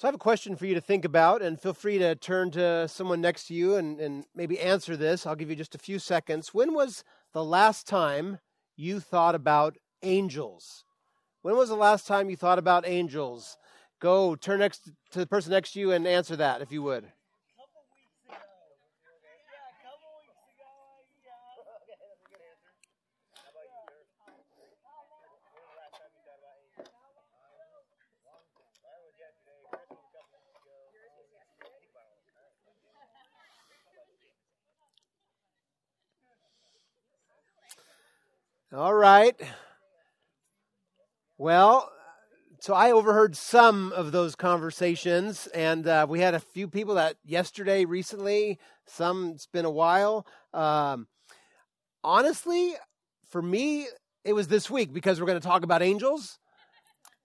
So I have a question for you to think about, and feel free to turn to someone next to you and, and maybe answer this. I'll give you just a few seconds. When was the last time you thought about angels? When was the last time you thought about angels? Go turn next to the person next to you and answer that if you would. All right. Well, so I overheard some of those conversations, and uh, we had a few people that yesterday, recently, some it's been a while. Um, honestly, for me, it was this week because we're going to talk about angels.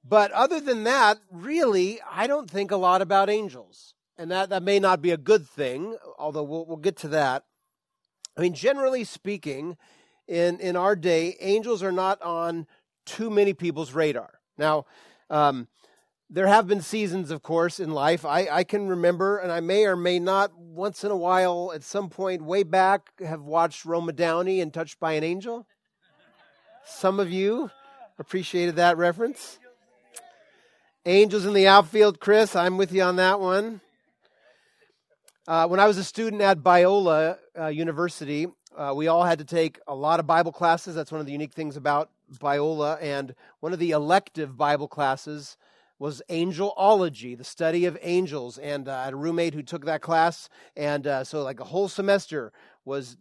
But other than that, really, I don't think a lot about angels. And that, that may not be a good thing, although we'll, we'll get to that. I mean, generally speaking, in, in our day, angels are not on too many people's radar. Now, um, there have been seasons, of course, in life. I, I can remember, and I may or may not, once in a while, at some point way back, have watched Roma Downey and Touched by an Angel. Some of you appreciated that reference. Angels in the outfield, Chris, I'm with you on that one. Uh, when I was a student at Biola uh, University, uh, we all had to take a lot of Bible classes. That's one of the unique things about Biola. And one of the elective Bible classes was angelology, the study of angels. And uh, I had a roommate who took that class. And uh, so, like, a whole semester was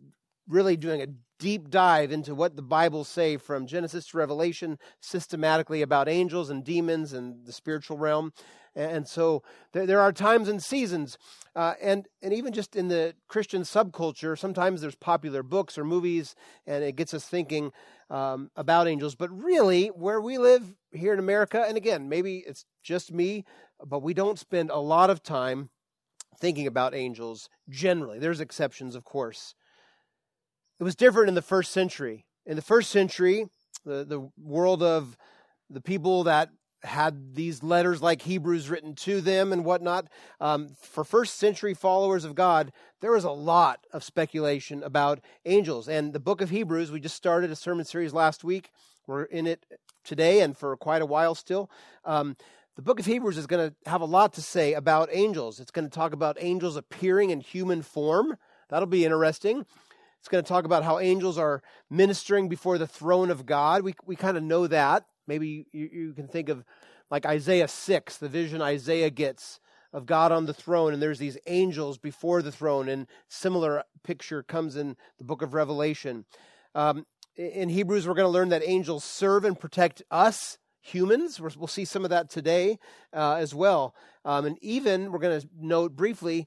really doing a deep dive into what the Bible say from Genesis to Revelation systematically about angels and demons and the spiritual realm. And so there, are times and seasons, uh, and and even just in the Christian subculture, sometimes there's popular books or movies, and it gets us thinking um, about angels. But really, where we live here in America, and again, maybe it's just me, but we don't spend a lot of time thinking about angels generally. There's exceptions, of course. It was different in the first century. In the first century, the, the world of the people that had these letters like Hebrews written to them and whatnot. Um, for first century followers of God, there was a lot of speculation about angels. And the book of Hebrews, we just started a sermon series last week. We're in it today and for quite a while still. Um, the book of Hebrews is going to have a lot to say about angels. It's going to talk about angels appearing in human form. That'll be interesting. It's going to talk about how angels are ministering before the throne of God. We, we kind of know that. Maybe you, you can think of like Isaiah 6, the vision Isaiah gets of God on the throne, and there's these angels before the throne, and similar picture comes in the book of Revelation. Um, in Hebrews, we're going to learn that angels serve and protect us humans. We'll see some of that today uh, as well. Um, and even we're going to note briefly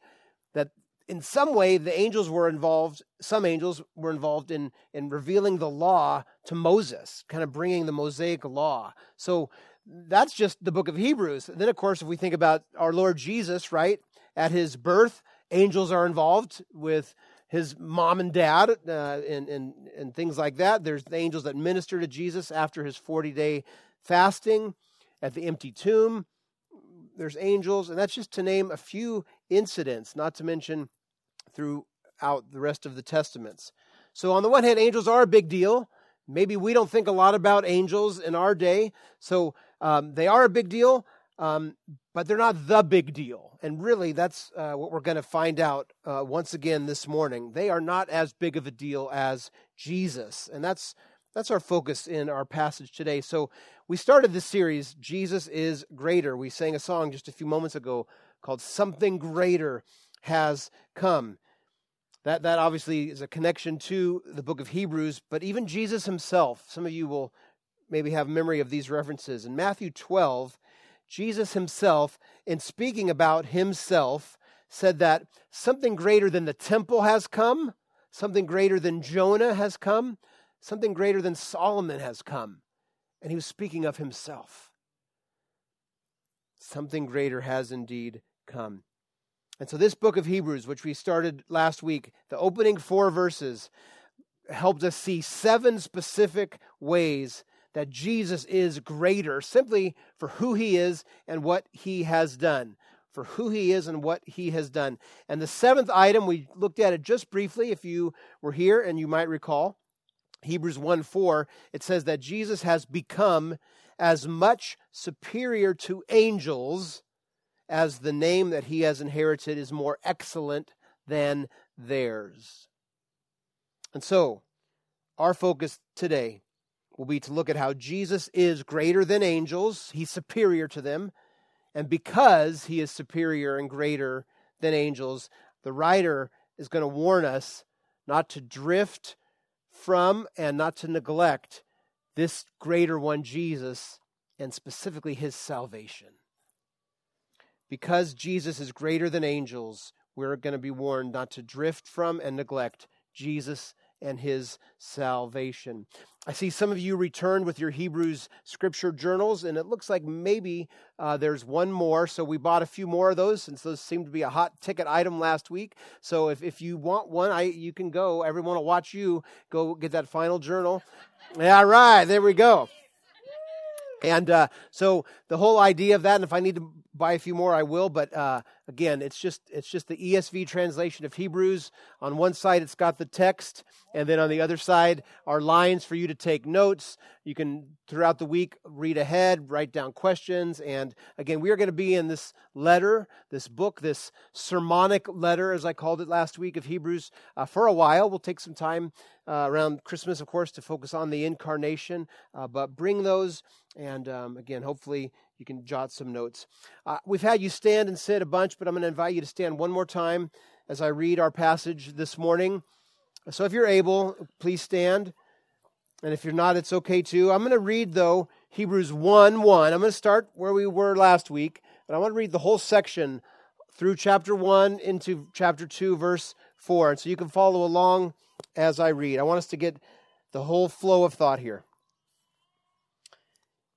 that in some way the angels were involved some angels were involved in in revealing the law to moses kind of bringing the mosaic law. So that's just the book of hebrews. And then of course if we think about our lord jesus right at his birth angels are involved with his mom and dad uh, and, and, and things like that. There's the angels that minister to jesus after his 40 day fasting at the empty tomb. There's angels and that's just to name a few incidents not to mention throughout the rest of the Testaments. So, on the one hand, angels are a big deal. Maybe we don't think a lot about angels in our day. So, um, they are a big deal, um, but they're not the big deal. And really, that's uh, what we're going to find out uh, once again this morning. They are not as big of a deal as Jesus. And that's that's our focus in our passage today. So we started this series, Jesus is Greater. We sang a song just a few moments ago called Something Greater Has Come. That, that obviously is a connection to the book of Hebrews, but even Jesus himself, some of you will maybe have memory of these references. In Matthew 12, Jesus himself, in speaking about himself, said that something greater than the temple has come, something greater than Jonah has come, something greater than Solomon has come. And he was speaking of himself. Something greater has indeed come. And so, this book of Hebrews, which we started last week, the opening four verses helped us see seven specific ways that Jesus is greater simply for who he is and what he has done. for who he is and what he has done. And the seventh item, we looked at it just briefly if you were here and you might recall. Hebrews 1 4, it says that Jesus has become as much superior to angels as the name that he has inherited is more excellent than theirs. And so, our focus today will be to look at how Jesus is greater than angels, he's superior to them, and because he is superior and greater than angels, the writer is going to warn us not to drift from and not to neglect this greater one, Jesus, and specifically his salvation. Because Jesus is greater than angels, we're going to be warned not to drift from and neglect Jesus and his salvation. I see some of you returned with your Hebrews scripture journals, and it looks like maybe uh, there's one more. So we bought a few more of those since those seemed to be a hot ticket item last week. So if, if you want one, I, you can go. Everyone will watch you go get that final journal. Yeah, right. There we go. And uh, so the whole idea of that, and if I need to buy a few more, I will. But uh, again, it's just it's just the ESV translation of Hebrews. On one side, it's got the text, and then on the other side are lines for you to take notes. You can throughout the week read ahead, write down questions, and again, we are going to be in this letter, this book, this sermonic letter, as I called it last week of Hebrews, uh, for a while. We'll take some time uh, around Christmas, of course, to focus on the incarnation, uh, but bring those, and um, again, hopefully you can jot some notes. Uh, we've had you stand and sit a bunch, but I'm going to invite you to stand one more time as I read our passage this morning. So if you're able, please stand. And if you're not, it's okay too. I'm going to read, though, Hebrews 1 1. I'm going to start where we were last week, and I want to read the whole section through chapter 1 into chapter 2, verse 4. And so you can follow along as I read. I want us to get the whole flow of thought here.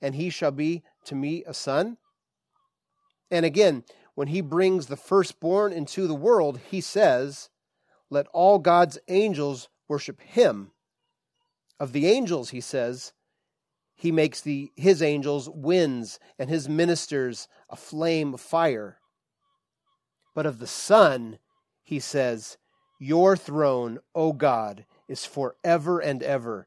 and he shall be to me a son. And again, when he brings the firstborn into the world, he says, Let all God's angels worship him. Of the angels, he says, he makes the, his angels winds and his ministers a flame of fire. But of the Son, he says, Your throne, O God, is forever and ever.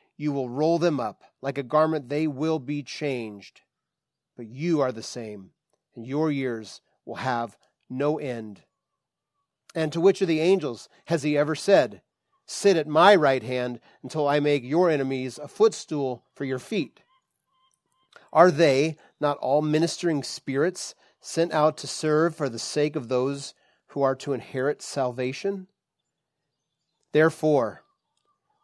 you will roll them up. Like a garment, they will be changed. But you are the same, and your years will have no end. And to which of the angels has he ever said, Sit at my right hand until I make your enemies a footstool for your feet? Are they not all ministering spirits sent out to serve for the sake of those who are to inherit salvation? Therefore,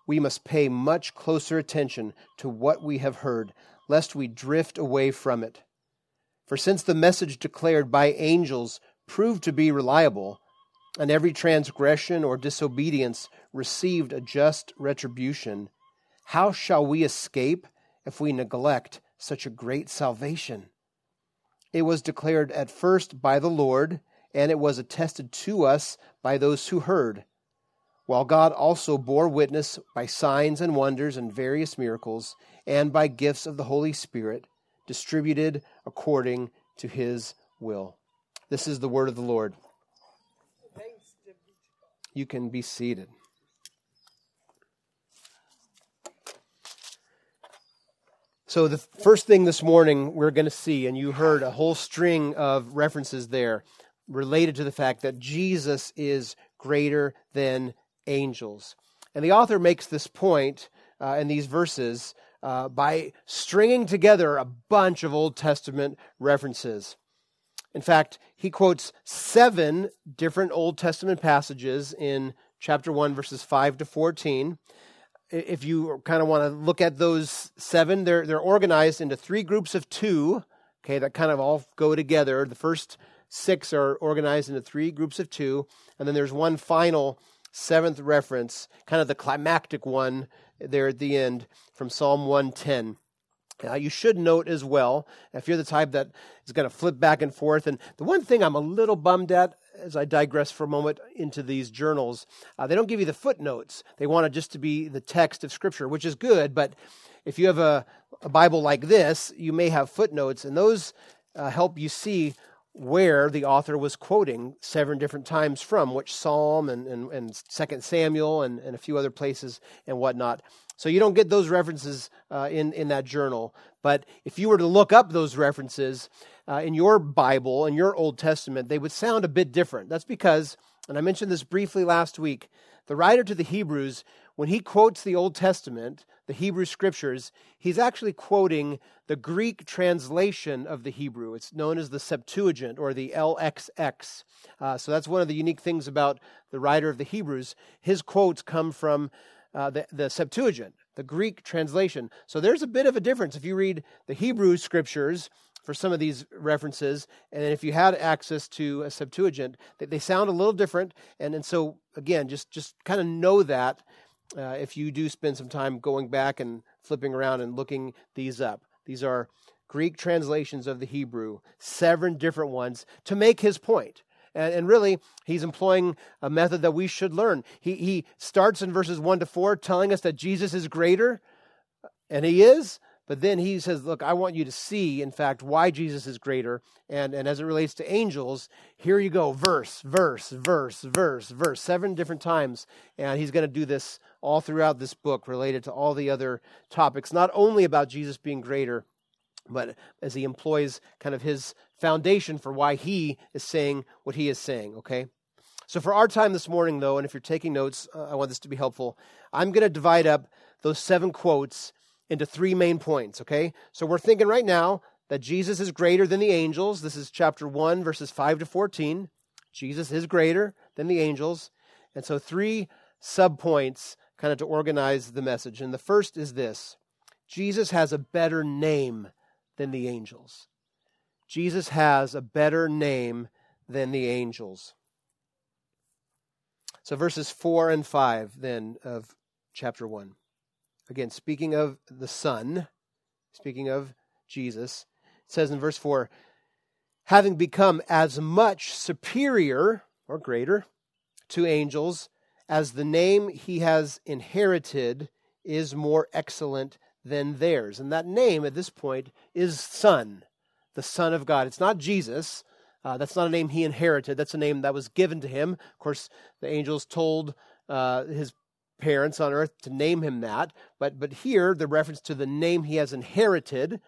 we must pay much closer attention to what we have heard, lest we drift away from it. For since the message declared by angels proved to be reliable, and every transgression or disobedience received a just retribution, how shall we escape if we neglect such a great salvation? It was declared at first by the Lord, and it was attested to us by those who heard. While God also bore witness by signs and wonders and various miracles, and by gifts of the Holy Spirit, distributed according to his will. This is the word of the Lord. You can be seated. So, the first thing this morning we're going to see, and you heard a whole string of references there related to the fact that Jesus is greater than angels. And the author makes this point uh, in these verses uh, by stringing together a bunch of Old Testament references. In fact, he quotes seven different Old Testament passages in chapter 1, verses 5 to 14. If you kind of want to look at those seven, they're, they're organized into three groups of two, okay, that kind of all go together. The first six are organized into three groups of two, and then there's one final seventh reference, kind of the climactic one there at the end from Psalm 110. Uh, you should note as well, if you're the type that is going to flip back and forth, and the one thing I'm a little bummed at as I digress for a moment into these journals, uh, they don't give you the footnotes. They want it just to be the text of Scripture, which is good, but if you have a, a Bible like this, you may have footnotes, and those uh, help you see where the author was quoting seven different times from, which Psalm and, and, and 2 Samuel and, and a few other places and whatnot. So you don't get those references uh, in, in that journal. But if you were to look up those references uh, in your Bible, in your Old Testament, they would sound a bit different. That's because, and I mentioned this briefly last week, the writer to the Hebrews, when he quotes the Old Testament, the Hebrew scriptures, he's actually quoting the Greek translation of the Hebrew. It's known as the Septuagint or the LXX. Uh, so that's one of the unique things about the writer of the Hebrews. His quotes come from uh, the, the Septuagint, the Greek translation. So there's a bit of a difference if you read the Hebrew scriptures for some of these references, and if you had access to a Septuagint, they, they sound a little different. And, and so, again, just, just kind of know that uh, if you do spend some time going back and flipping around and looking these up. These are Greek translations of the Hebrew, seven different ones, to make his point. And, and really, he's employing a method that we should learn. He, he starts in verses 1 to 4 telling us that Jesus is greater, and he is. But then he says, Look, I want you to see, in fact, why Jesus is greater. And, and as it relates to angels, here you go verse, verse, verse, verse, verse, seven different times. And he's going to do this all throughout this book related to all the other topics, not only about Jesus being greater, but as he employs kind of his foundation for why he is saying what he is saying, okay? So for our time this morning, though, and if you're taking notes, uh, I want this to be helpful. I'm going to divide up those seven quotes into three main points, okay? So we're thinking right now that Jesus is greater than the angels. This is chapter 1, verses 5 to 14. Jesus is greater than the angels. And so three subpoints kind of to organize the message. And the first is this Jesus has a better name than the angels. Jesus has a better name than the angels. So, verses 4 and 5 then of chapter 1. Again, speaking of the Son, speaking of Jesus, it says in verse 4 having become as much superior or greater to angels as the name he has inherited is more excellent than theirs. And that name at this point is Son the Son of God. It's not Jesus. Uh, that's not a name he inherited. That's a name that was given to him. Of course, the angels told uh, his parents on earth to name him that. But, but here, the reference to the name he has inherited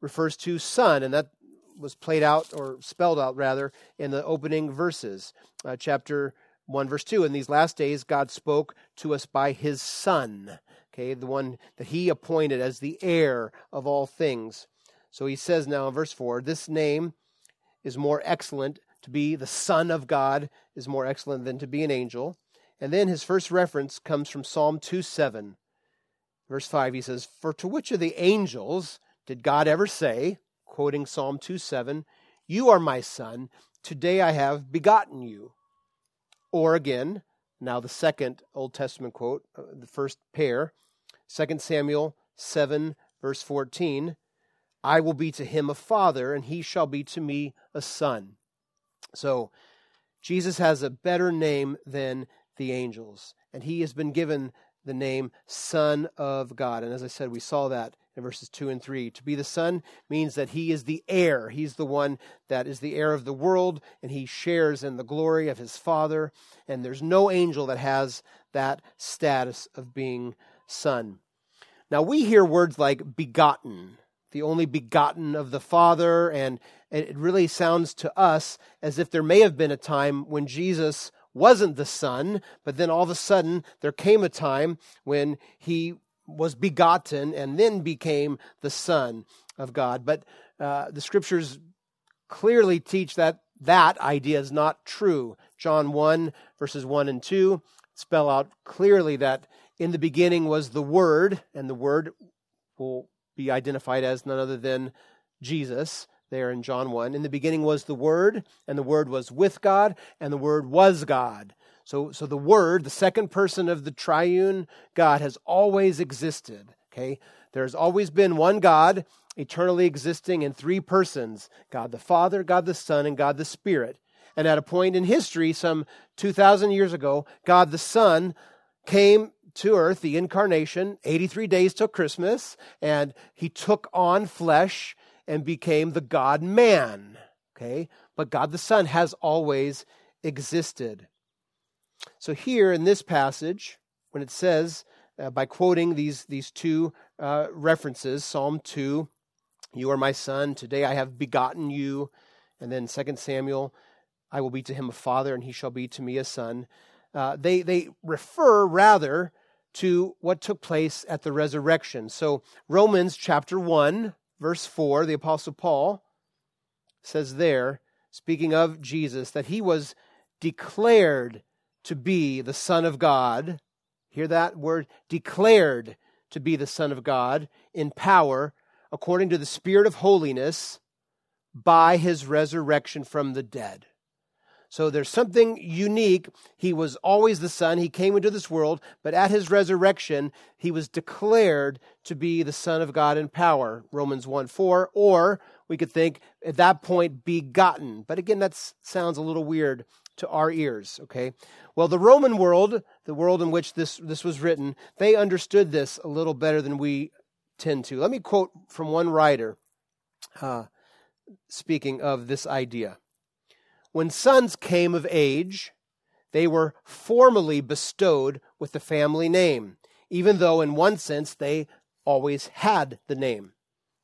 refers to Son, and that was played out, or spelled out rather, in the opening verses. Uh, chapter 1, verse 2. In these last days, God spoke to us by his Son, okay, the one that he appointed as the heir of all things. So he says now in verse 4 this name is more excellent to be the Son of God, is more excellent than to be an angel. And then his first reference comes from Psalm 2 7. Verse 5, he says, For to which of the angels did God ever say, quoting Psalm 2 7, You are my son, today I have begotten you? Or again, now the second Old Testament quote, uh, the first pair, 2 Samuel 7, verse 14, I will be to him a father, and he shall be to me a son. So Jesus has a better name than the angels, and he has been given the name Son of God. And as I said, we saw that in verses 2 and 3. To be the Son means that he is the heir. He's the one that is the heir of the world, and he shares in the glory of his Father. And there's no angel that has that status of being Son. Now, we hear words like begotten, the only begotten of the Father, and it really sounds to us as if there may have been a time when Jesus wasn't the Son, but then all of a sudden there came a time when he was begotten and then became the Son of God. But uh, the scriptures clearly teach that that idea is not true. John 1, verses 1 and 2 spell out clearly that in the beginning was the Word, and the Word will be identified as none other than Jesus there in John 1. In the beginning was the Word, and the Word was with God, and the Word was God. So, so the Word, the second person of the triune God, has always existed. Okay? There's always been one God, eternally existing in three persons God the Father, God the Son, and God the Spirit. And at a point in history, some 2,000 years ago, God the Son came to earth, the incarnation, 83 days till Christmas, and he took on flesh and became the God man. Okay? But God the Son has always existed. So here in this passage, when it says, uh, by quoting these, these two uh, references, Psalm 2, You are my son, today I have begotten you, and then 2 Samuel, I will be to him a father, and he shall be to me a son. Uh, they, they refer rather to what took place at the resurrection. So, Romans chapter 1, verse 4, the Apostle Paul says there, speaking of Jesus, that he was declared to be the Son of God. Hear that word? Declared to be the Son of God in power, according to the Spirit of holiness, by his resurrection from the dead. So there's something unique. He was always the Son. He came into this world, but at his resurrection, he was declared to be the Son of God in power. Romans 1 4. Or we could think at that point, begotten. But again, that sounds a little weird to our ears, okay? Well, the Roman world, the world in which this, this was written, they understood this a little better than we tend to. Let me quote from one writer uh, speaking of this idea. When sons came of age, they were formally bestowed with the family name, even though in one sense they always had the name.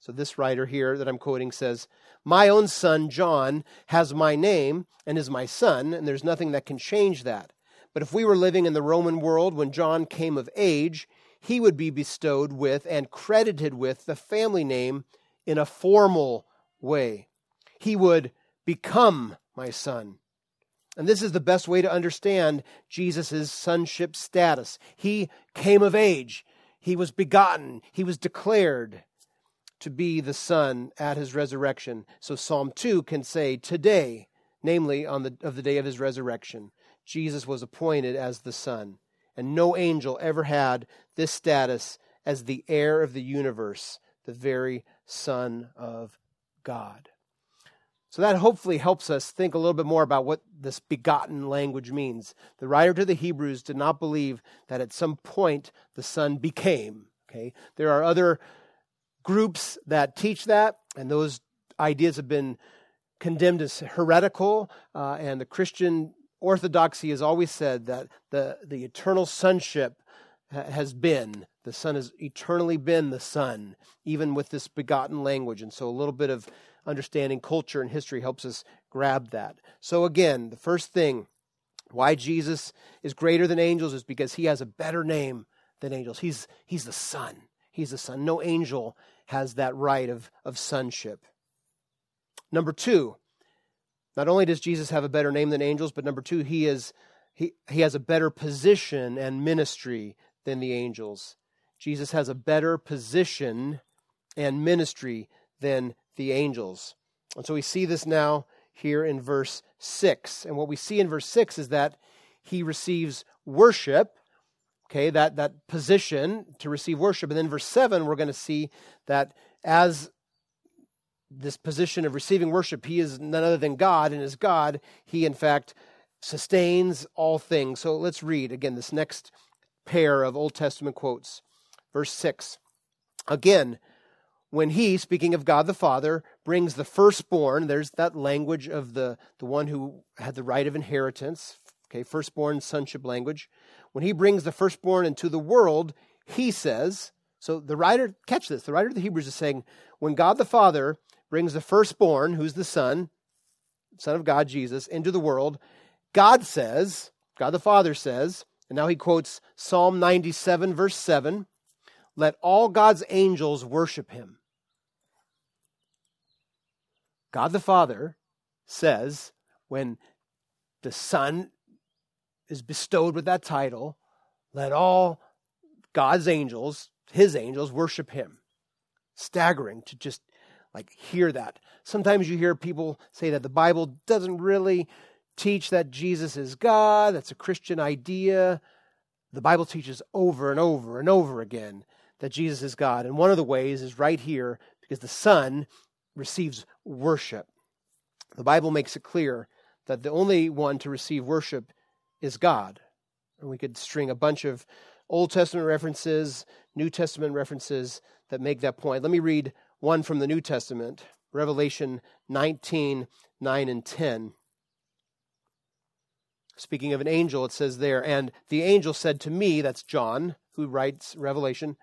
So this writer here that I'm quoting says, My own son John has my name and is my son, and there's nothing that can change that. But if we were living in the Roman world when John came of age, he would be bestowed with and credited with the family name in a formal way. He would become my son. And this is the best way to understand Jesus' sonship status. He came of age, he was begotten, he was declared to be the Son at his resurrection. So Psalm 2 can say, Today, namely on the, of the day of his resurrection, Jesus was appointed as the Son. And no angel ever had this status as the heir of the universe, the very Son of God. So that hopefully helps us think a little bit more about what this begotten language means. The writer to the Hebrews did not believe that at some point the Son became. Okay? There are other groups that teach that, and those ideas have been condemned as heretical, uh, and the Christian orthodoxy has always said that the, the eternal sonship has been. The Son has eternally been the Son, even with this begotten language. And so a little bit of understanding culture and history helps us grab that. So, again, the first thing why Jesus is greater than angels is because he has a better name than angels. He's, he's the Son. He's the Son. No angel has that right of, of sonship. Number two, not only does Jesus have a better name than angels, but number two, he, is, he, he has a better position and ministry than the angels. Jesus has a better position and ministry than the angels. And so we see this now here in verse 6. And what we see in verse 6 is that he receives worship, okay, that, that position to receive worship. And then verse 7, we're going to see that as this position of receiving worship, he is none other than God, and as God, he in fact sustains all things. So let's read again this next pair of Old Testament quotes. Verse 6. Again, when he, speaking of God the Father, brings the firstborn, there's that language of the, the one who had the right of inheritance, okay, firstborn sonship language. When he brings the firstborn into the world, he says, so the writer, catch this, the writer of the Hebrews is saying, when God the Father brings the firstborn, who's the Son, Son of God, Jesus, into the world, God says, God the Father says, and now he quotes Psalm 97, verse 7 let all God's angels worship him. God the Father says, when the Son is bestowed with that title, let all God's angels, his angels, worship him. Staggering to just like hear that. Sometimes you hear people say that the Bible doesn't really teach that Jesus is God, that's a Christian idea. The Bible teaches over and over and over again that Jesus is God. And one of the ways is right here because the Son receives worship. The Bible makes it clear that the only one to receive worship is God. And we could string a bunch of Old Testament references, New Testament references that make that point. Let me read one from the New Testament, Revelation 19 9 and 10. Speaking of an angel, it says there, and the angel said to me, that's John who writes Revelation,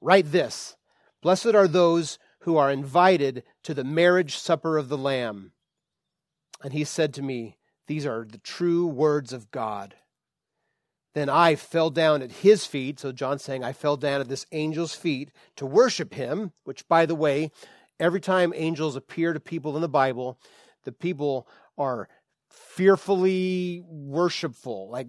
write this Blessed are those who are invited to the marriage supper of the Lamb. And he said to me, These are the true words of God. Then I fell down at his feet. So John's saying, I fell down at this angel's feet to worship him, which, by the way, every time angels appear to people in the Bible, the people are fearfully worshipful like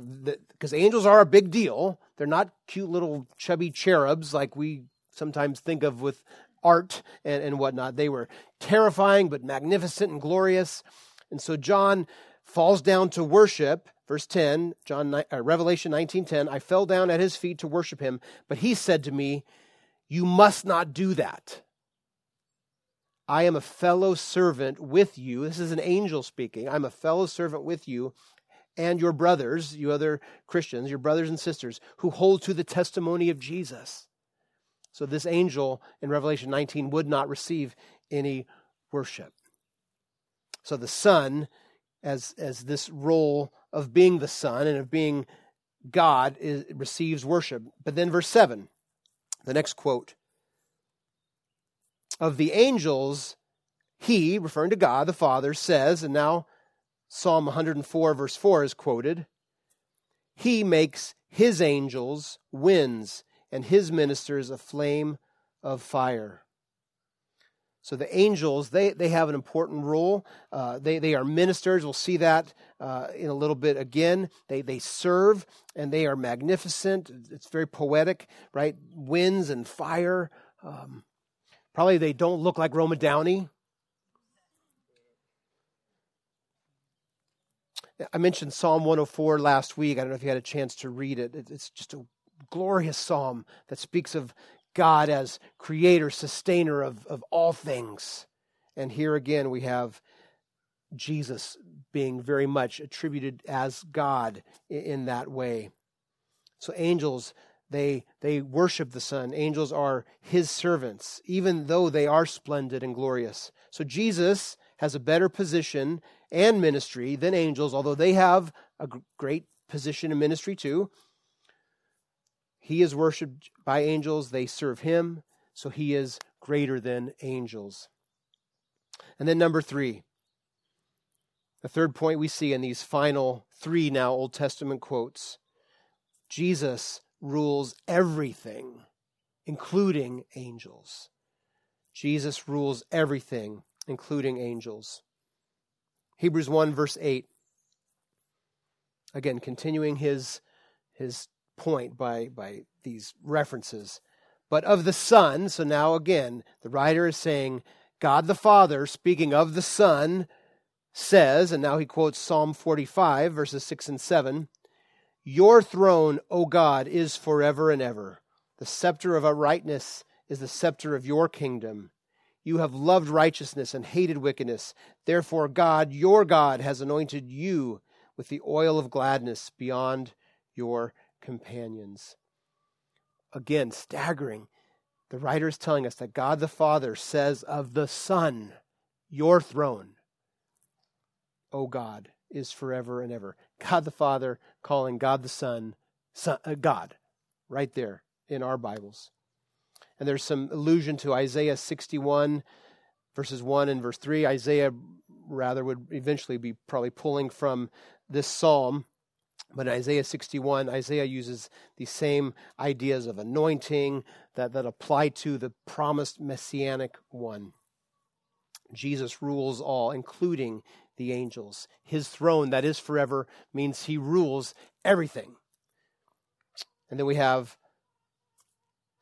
because angels are a big deal they're not cute little chubby cherubs like we sometimes think of with art and, and whatnot they were terrifying but magnificent and glorious and so john falls down to worship verse 10 john uh, revelation 19.10 i fell down at his feet to worship him but he said to me you must not do that I am a fellow servant with you. This is an angel speaking. I'm a fellow servant with you and your brothers, you other Christians, your brothers and sisters, who hold to the testimony of Jesus. So this angel in Revelation 19 would not receive any worship. So the Son, as, as this role of being the Son and of being God, is, receives worship. But then verse 7, the next quote of the angels, he, referring to God the Father, says, and now Psalm 104, verse 4 is quoted He makes his angels winds and his ministers a flame of fire. So the angels, they, they have an important role. Uh, they, they are ministers. We'll see that uh, in a little bit again. They, they serve and they are magnificent. It's very poetic, right? Winds and fire. Um, Probably they don't look like Roma Downey. I mentioned Psalm 104 last week. I don't know if you had a chance to read it. It's just a glorious psalm that speaks of God as creator, sustainer of, of all things. And here again, we have Jesus being very much attributed as God in that way. So, angels they, they worship the Son. Angels are his servants, even though they are splendid and glorious. So Jesus has a better position and ministry than angels, although they have a great position in ministry too. He is worshiped by angels, they serve him, so he is greater than angels. And then, number three, the third point we see in these final three now Old Testament quotes Jesus rules everything, including angels. Jesus rules everything, including angels. Hebrews 1, verse 8. Again, continuing his, his point by, by these references. But of the Son, so now again, the writer is saying, God the Father, speaking of the Son, says, and now he quotes Psalm 45, verses 6 and 7 your throne, O God, is forever and ever. The scepter of uprightness is the scepter of your kingdom. You have loved righteousness and hated wickedness. Therefore, God, your God, has anointed you with the oil of gladness beyond your companions. Again, staggering. The writer is telling us that God the Father says of the Son, Your throne, O God, is forever and ever. God the Father calling God the Son, son uh, God, right there in our Bibles. And there's some allusion to Isaiah 61, verses 1 and verse 3. Isaiah, rather, would eventually be probably pulling from this psalm. But in Isaiah 61, Isaiah uses the same ideas of anointing that, that apply to the promised messianic one. Jesus rules all, including the angels. His throne, that is forever, means he rules everything. And then we have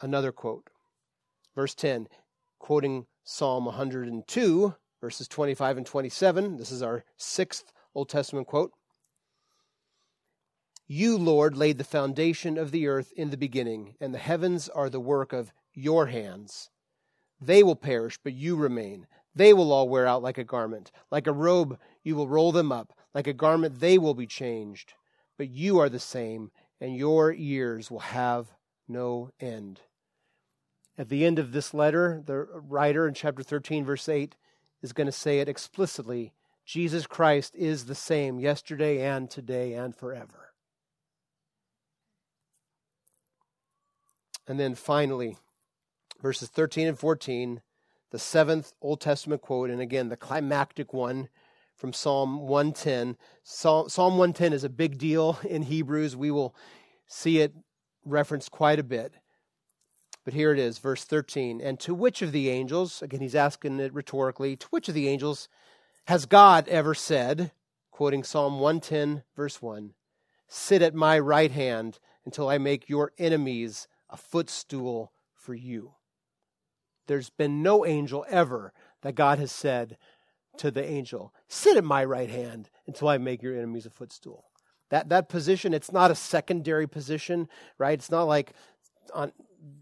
another quote. Verse 10, quoting Psalm 102, verses 25 and 27. This is our sixth Old Testament quote. You, Lord, laid the foundation of the earth in the beginning, and the heavens are the work of your hands. They will perish, but you remain. They will all wear out like a garment. Like a robe, you will roll them up. Like a garment, they will be changed. But you are the same, and your years will have no end. At the end of this letter, the writer in chapter 13, verse 8, is going to say it explicitly Jesus Christ is the same yesterday and today and forever. And then finally, verses 13 and 14, the seventh Old Testament quote, and again, the climactic one from Psalm 110. Psalm, Psalm 110 is a big deal in Hebrews. We will see it referenced quite a bit. But here it is, verse 13. And to which of the angels, again, he's asking it rhetorically, to which of the angels has God ever said, quoting Psalm 110, verse 1, Sit at my right hand until I make your enemies a footstool for you? There's been no angel ever that God has said to the angel, Sit at my right hand until I make your enemies a footstool. That, that position, it's not a secondary position, right? It's not like on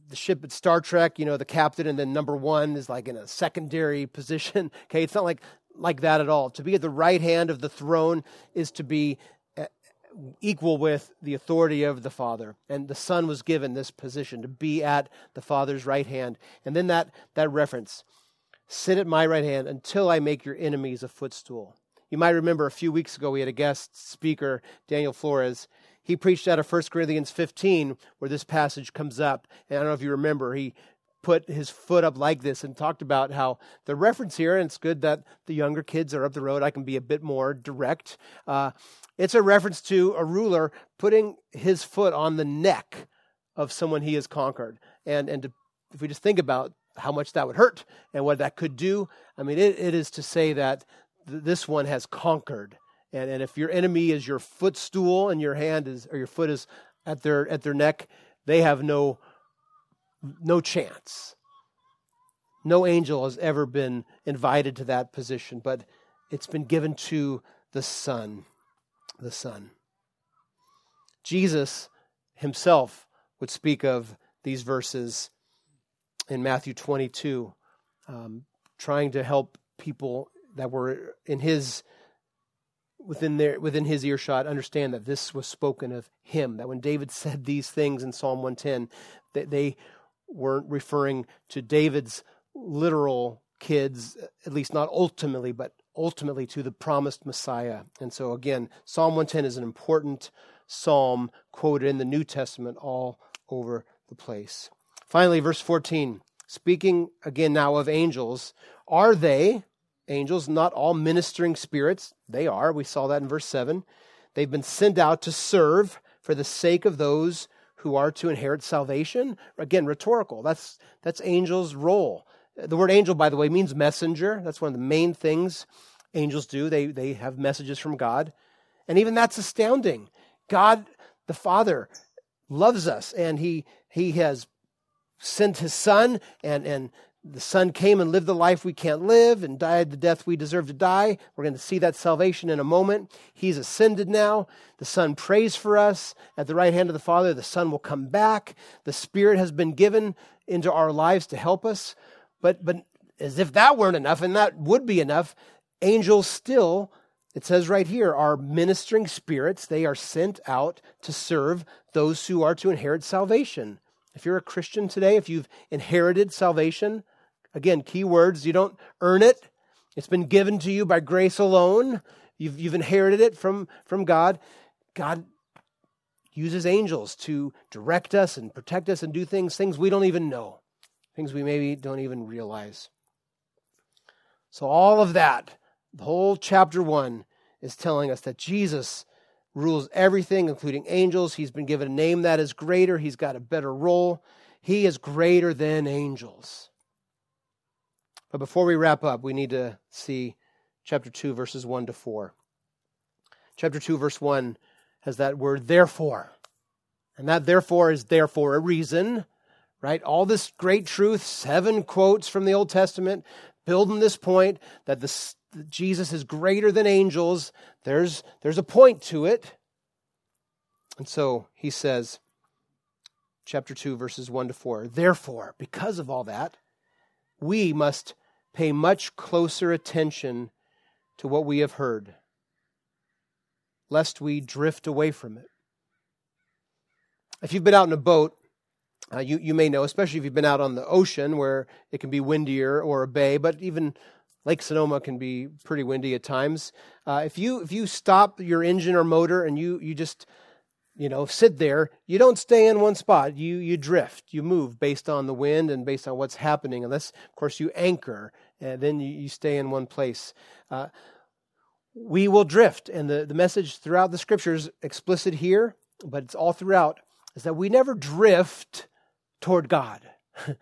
the ship at Star Trek, you know, the captain and then number one is like in a secondary position. Okay, it's not like like that at all. To be at the right hand of the throne is to be equal with the authority of the Father. And the Son was given this position to be at the Father's right hand. And then that that reference, sit at my right hand until I make your enemies a footstool. You might remember a few weeks ago we had a guest speaker, Daniel Flores, he preached out of 1 Corinthians 15, where this passage comes up. And I don't know if you remember, he put his foot up like this and talked about how the reference here, and it's good that the younger kids are up the road, I can be a bit more direct. Uh, it's a reference to a ruler putting his foot on the neck of someone he has conquered. And, and to, if we just think about how much that would hurt and what that could do, I mean, it, it is to say that th- this one has conquered and, and if your enemy is your footstool and your hand is or your foot is at their at their neck, they have no no chance. No angel has ever been invited to that position, but it's been given to the Son. The Son. Jesus himself would speak of these verses in Matthew 22, um, trying to help people that were in his within their within his earshot understand that this was spoken of him that when david said these things in psalm 110 that they weren't referring to david's literal kids at least not ultimately but ultimately to the promised messiah and so again psalm 110 is an important psalm quoted in the new testament all over the place finally verse 14 speaking again now of angels are they angels, not all ministering spirits. They are. We saw that in verse 7. They've been sent out to serve for the sake of those who are to inherit salvation. Again, rhetorical. That's, that's angels' role. The word angel, by the way, means messenger. That's one of the main things angels do. They, they have messages from God. And even that's astounding. God, the Father, loves us, and He, he has sent His Son and, and the Son came and lived the life we can't live and died the death we deserve to die. We're going to see that salvation in a moment. He's ascended now. The Son prays for us at the right hand of the Father. The Son will come back. The Spirit has been given into our lives to help us. But, but as if that weren't enough, and that would be enough, angels still it says right here, are ministering spirits. They are sent out to serve those who are to inherit salvation. If you're a Christian today, if you've inherited salvation, again, key words, you don't earn it. It's been given to you by grace alone. You've, you've inherited it from, from God. God uses angels to direct us and protect us and do things, things we don't even know, things we maybe don't even realize. So, all of that, the whole chapter one, is telling us that Jesus rules everything, including angels. He's been given a name that is greater, he's got a better role. He is greater than angels. But before we wrap up, we need to see chapter 2, verses 1 to 4. Chapter 2, verse 1 has that word therefore. And that therefore is therefore a reason, right? All this great truth, seven quotes from the Old Testament, building this point that Jesus is greater than angels. There's, there's a point to it. And so he says, chapter 2, verses 1 to 4, therefore, because of all that, we must pay much closer attention to what we have heard lest we drift away from it. If you've been out in a boat, uh, you, you may know, especially if you've been out on the ocean where it can be windier or a bay, but even Lake Sonoma can be pretty windy at times. Uh, if you if you stop your engine or motor and you you just you know sit there, you don't stay in one spot. You you drift. You move based on the wind and based on what's happening. Unless of course you anchor, and then you, you stay in one place. Uh, we will drift. And the, the message throughout the scriptures, explicit here, but it's all throughout, is that we never drift toward God.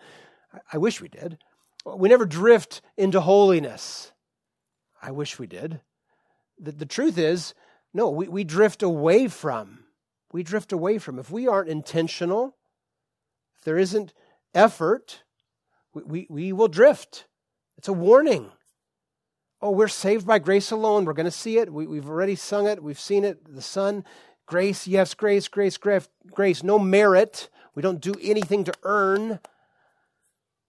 I wish we did. We never drift into holiness. I wish we did. The, the truth is, no, we, we drift away from. We drift away from. If we aren't intentional, if there isn't effort, we, we, we will drift. It's a warning oh, we're saved by grace alone. We're going to see it. We, we've already sung it. We've seen it. The Son, grace, yes, grace, grace, grace, grace. No merit. We don't do anything to earn.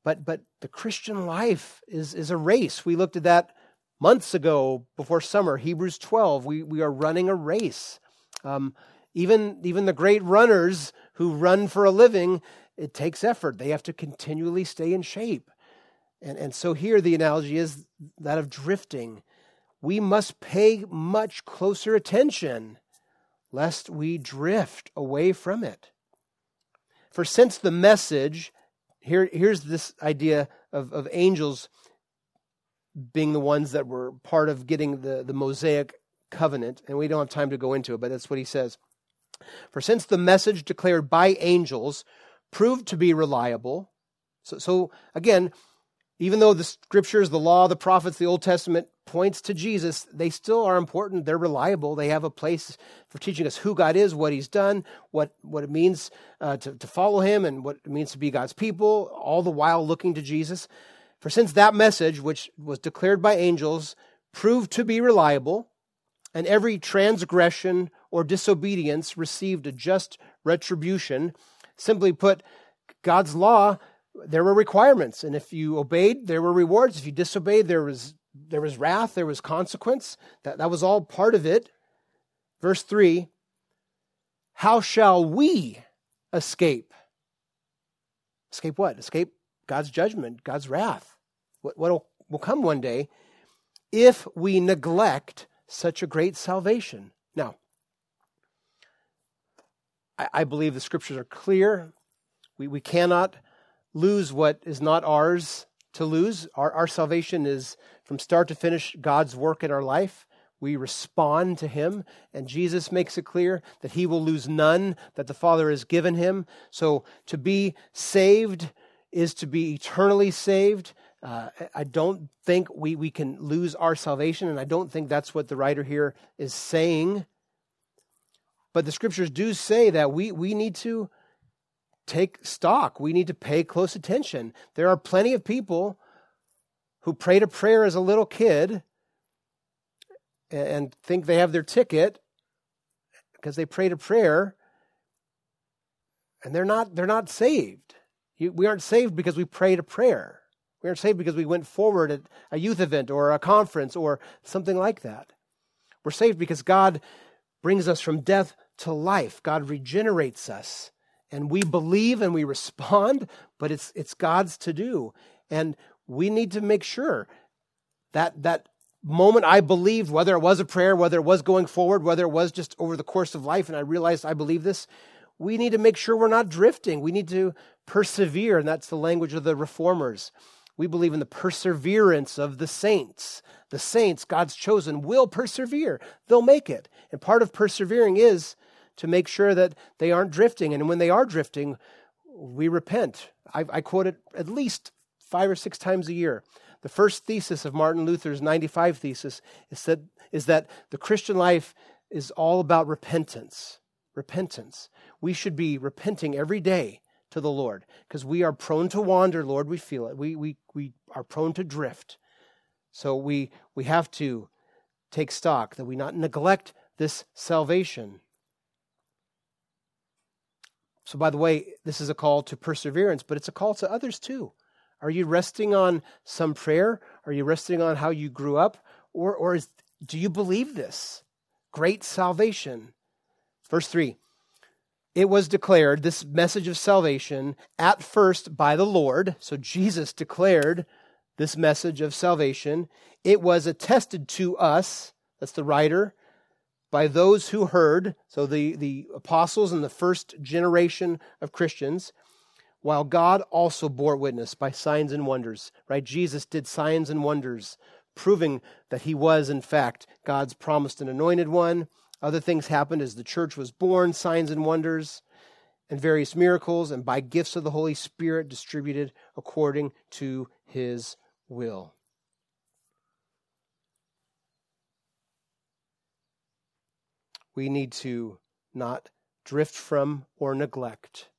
But, but the Christian life is, is a race. We looked at that months ago before summer, Hebrews 12. We, we are running a race. Um, even, even the great runners who run for a living, it takes effort. They have to continually stay in shape. And, and so here the analogy is that of drifting. We must pay much closer attention lest we drift away from it. For since the message, here, here's this idea of, of angels being the ones that were part of getting the, the Mosaic covenant, and we don't have time to go into it, but that's what he says. For since the message declared by angels proved to be reliable, so, so again, even though the scriptures, the law, the prophets, the Old Testament points to Jesus, they still are important. They're reliable. They have a place for teaching us who God is, what He's done, what, what it means uh, to, to follow Him, and what it means to be God's people, all the while looking to Jesus. For since that message, which was declared by angels, proved to be reliable, and every transgression or disobedience received a just retribution, simply put, God's law there were requirements, and if you obeyed, there were rewards. If you disobeyed, there was there was wrath, there was consequence. That that was all part of it. Verse three. How shall we escape? Escape what? Escape God's judgment, God's wrath. What will will come one day if we neglect such a great salvation? Now, I, I believe the scriptures are clear. We we cannot lose what is not ours to lose. Our, our salvation is from start to finish God's work in our life. We respond to Him, and Jesus makes it clear that He will lose none that the Father has given Him. So to be saved is to be eternally saved. Uh, I don't think we, we can lose our salvation, and I don't think that's what the writer here is saying. But the scriptures do say that we, we need to take stock. We need to pay close attention. There are plenty of people who prayed a prayer as a little kid and think they have their ticket because they prayed a prayer and they're not they're not saved. We aren't saved because we prayed a prayer. We aren't saved because we went forward at a youth event or a conference or something like that. We're saved because God brings us from death to life. God regenerates us. And we believe and we respond, but it's, it's God's to do. And we need to make sure that that moment I believed, whether it was a prayer, whether it was going forward, whether it was just over the course of life, and I realized I believe this, we need to make sure we're not drifting. We need to persevere, and that's the language of the reformers. We believe in the perseverance of the saints. The saints, God's chosen, will persevere. They'll make it. And part of persevering is to make sure that they aren't drifting. And when they are drifting, we repent. I, I quote it at least five or six times a year. The first thesis of Martin Luther's 95 thesis is that, is that the Christian life is all about repentance. Repentance. We should be repenting every day to the Lord because we are prone to wander, Lord. We feel it. We, we, we are prone to drift. So we, we have to take stock that we not neglect this salvation. So, by the way, this is a call to perseverance, but it's a call to others too. Are you resting on some prayer? Are you resting on how you grew up? Or, or is, do you believe this? Great salvation. Verse 3 It was declared, this message of salvation, at first by the Lord. So Jesus declared this message of salvation. It was attested to us, that's the writer, by those who heard, so the, the apostles and the first generation of Christians while God also bore witness by signs and wonders, right? Jesus did signs and wonders, proving that he was, in fact, God's promised and anointed one. Other things happened as the church was born, signs and wonders, and various miracles, and by gifts of the Holy Spirit distributed according to his will. We need to not drift from or neglect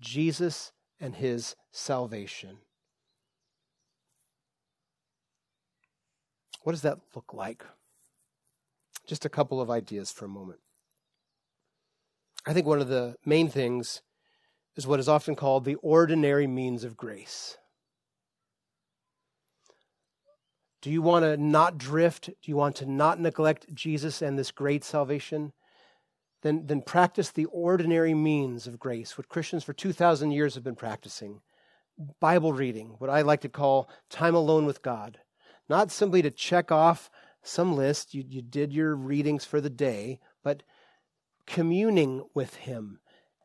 Jesus and his salvation. What does that look like? Just a couple of ideas for a moment. I think one of the main things is what is often called the ordinary means of grace. Do you want to not drift? Do you want to not neglect Jesus and this great salvation? then, then practice the ordinary means of grace, what Christians for 2,000 years have been practicing. Bible reading, what I like to call time alone with God. Not simply to check off some list, you, you did your readings for the day, but communing with Him.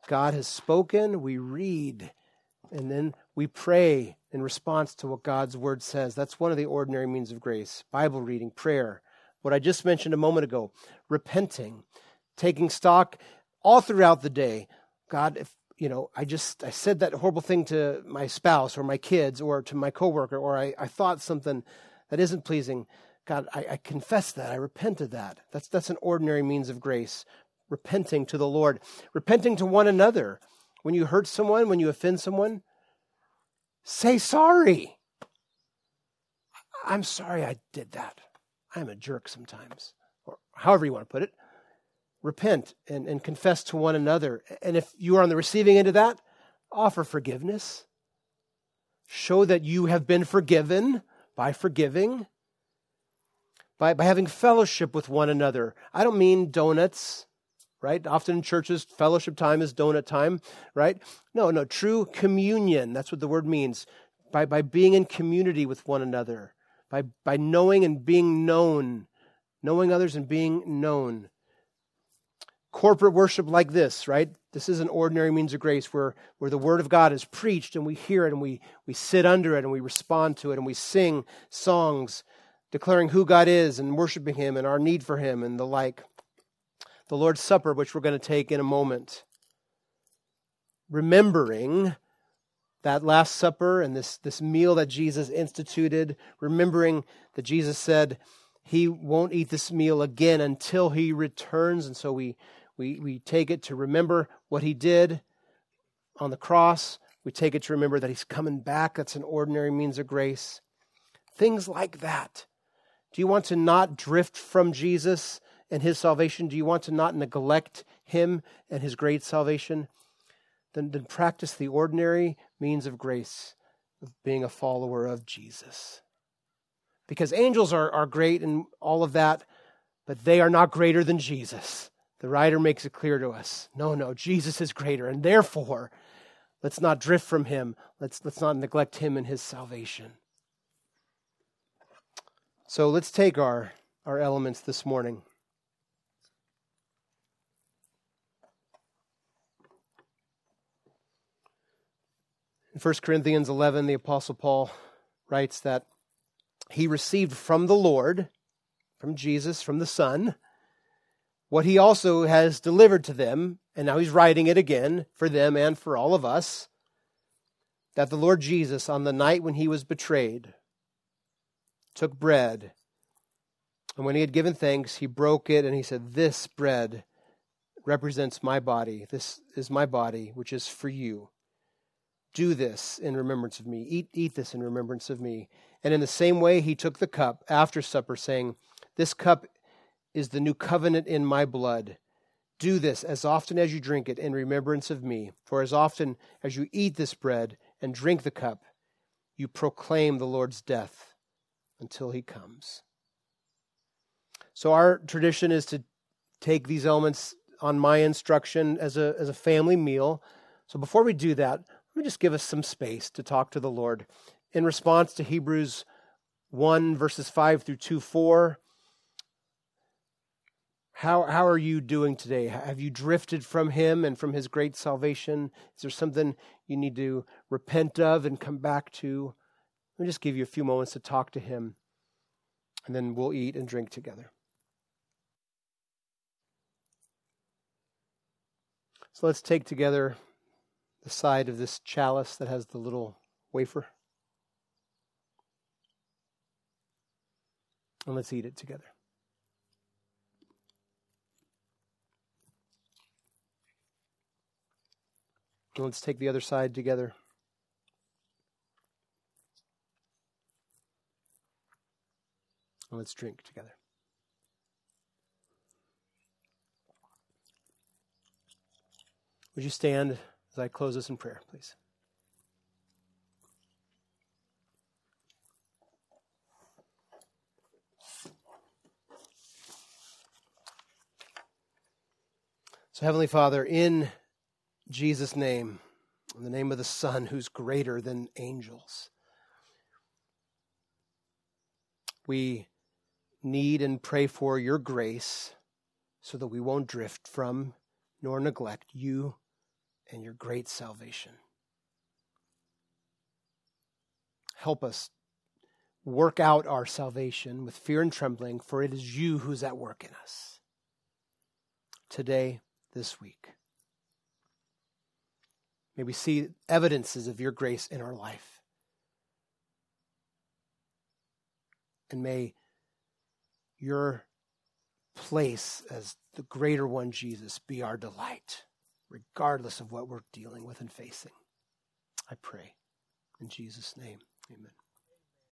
God has spoken, we read, and then we pray in response to what God's Word says. That's one of the ordinary means of grace Bible reading, prayer. What I just mentioned a moment ago, repenting taking stock all throughout the day. God, if you know, I just I said that horrible thing to my spouse or my kids or to my coworker, or I, I thought something that isn't pleasing. God, I, I confess that. I repent of that. That's that's an ordinary means of grace. Repenting to the Lord. Repenting to one another. When you hurt someone, when you offend someone, say sorry. I'm sorry I did that. I'm a jerk sometimes. Or however you want to put it repent and, and confess to one another. And if you are on the receiving end of that, offer forgiveness. Show that you have been forgiven by forgiving, by, by having fellowship with one another. I don't mean donuts, right? Often in churches, fellowship time is donut time, right? No, no, true communion. That's what the word means. By, by being in community with one another, by, by knowing and being known, knowing others and being known corporate worship like this, right? This is an ordinary means of grace where, where the Word of God is preached and we hear it and we, we sit under it and we respond to it and we sing songs declaring who God is and worshiping Him and our need for Him and the like. The Lord's Supper, which we're going to take in a moment. Remembering that Last Supper and this, this meal that Jesus instituted, remembering that Jesus said, he won't eat this meal again until he returns. And so we, we, we take it to remember what he did on the cross. We take it to remember that he's coming back. That's an ordinary means of grace. Things like that. Do you want to not drift from Jesus and his salvation? Do you want to not neglect him and his great salvation? Then, then practice the ordinary means of grace of being a follower of Jesus. Because angels are, are great and all of that, but they are not greater than Jesus. The writer makes it clear to us. No, no, Jesus is greater, and therefore, let's not drift from him. Let's, let's not neglect him and his salvation. So let's take our, our elements this morning. In 1 Corinthians 11, the Apostle Paul writes that he received from the Lord, from Jesus, from the Son, what he also has delivered to them, and now he's writing it again for them and for all of us, that the Lord Jesus, on the night when he was betrayed, took bread, and when he had given thanks, he broke it, and he said, This bread represents my body. This is my body, which is for you. Do this in remembrance of me. Eat, eat this in remembrance of me. And in the same way, he took the cup after supper, saying, This cup is the new covenant in my blood. Do this as often as you drink it in remembrance of me. For as often as you eat this bread and drink the cup, you proclaim the Lord's death until he comes. So, our tradition is to take these elements on my instruction as a, as a family meal. So, before we do that, let me just give us some space to talk to the Lord. In response to Hebrews 1, verses 5 through 2 4, how, how are you doing today? Have you drifted from Him and from His great salvation? Is there something you need to repent of and come back to? Let me just give you a few moments to talk to Him, and then we'll eat and drink together. So let's take together the side of this chalice that has the little wafer. And let's eat it together. And let's take the other side together. Let's drink together. Would you stand? as I close this in prayer, please. So, Heavenly Father, in Jesus' name, in the name of the Son, who's greater than angels, we need and pray for your grace so that we won't drift from nor neglect you and your great salvation. Help us work out our salvation with fear and trembling, for it is you who's at work in us. Today, this week. May we see evidences of your grace in our life. And may your place as the greater one, Jesus, be our delight regardless of what we're dealing with and facing. I pray. In Jesus' name, amen.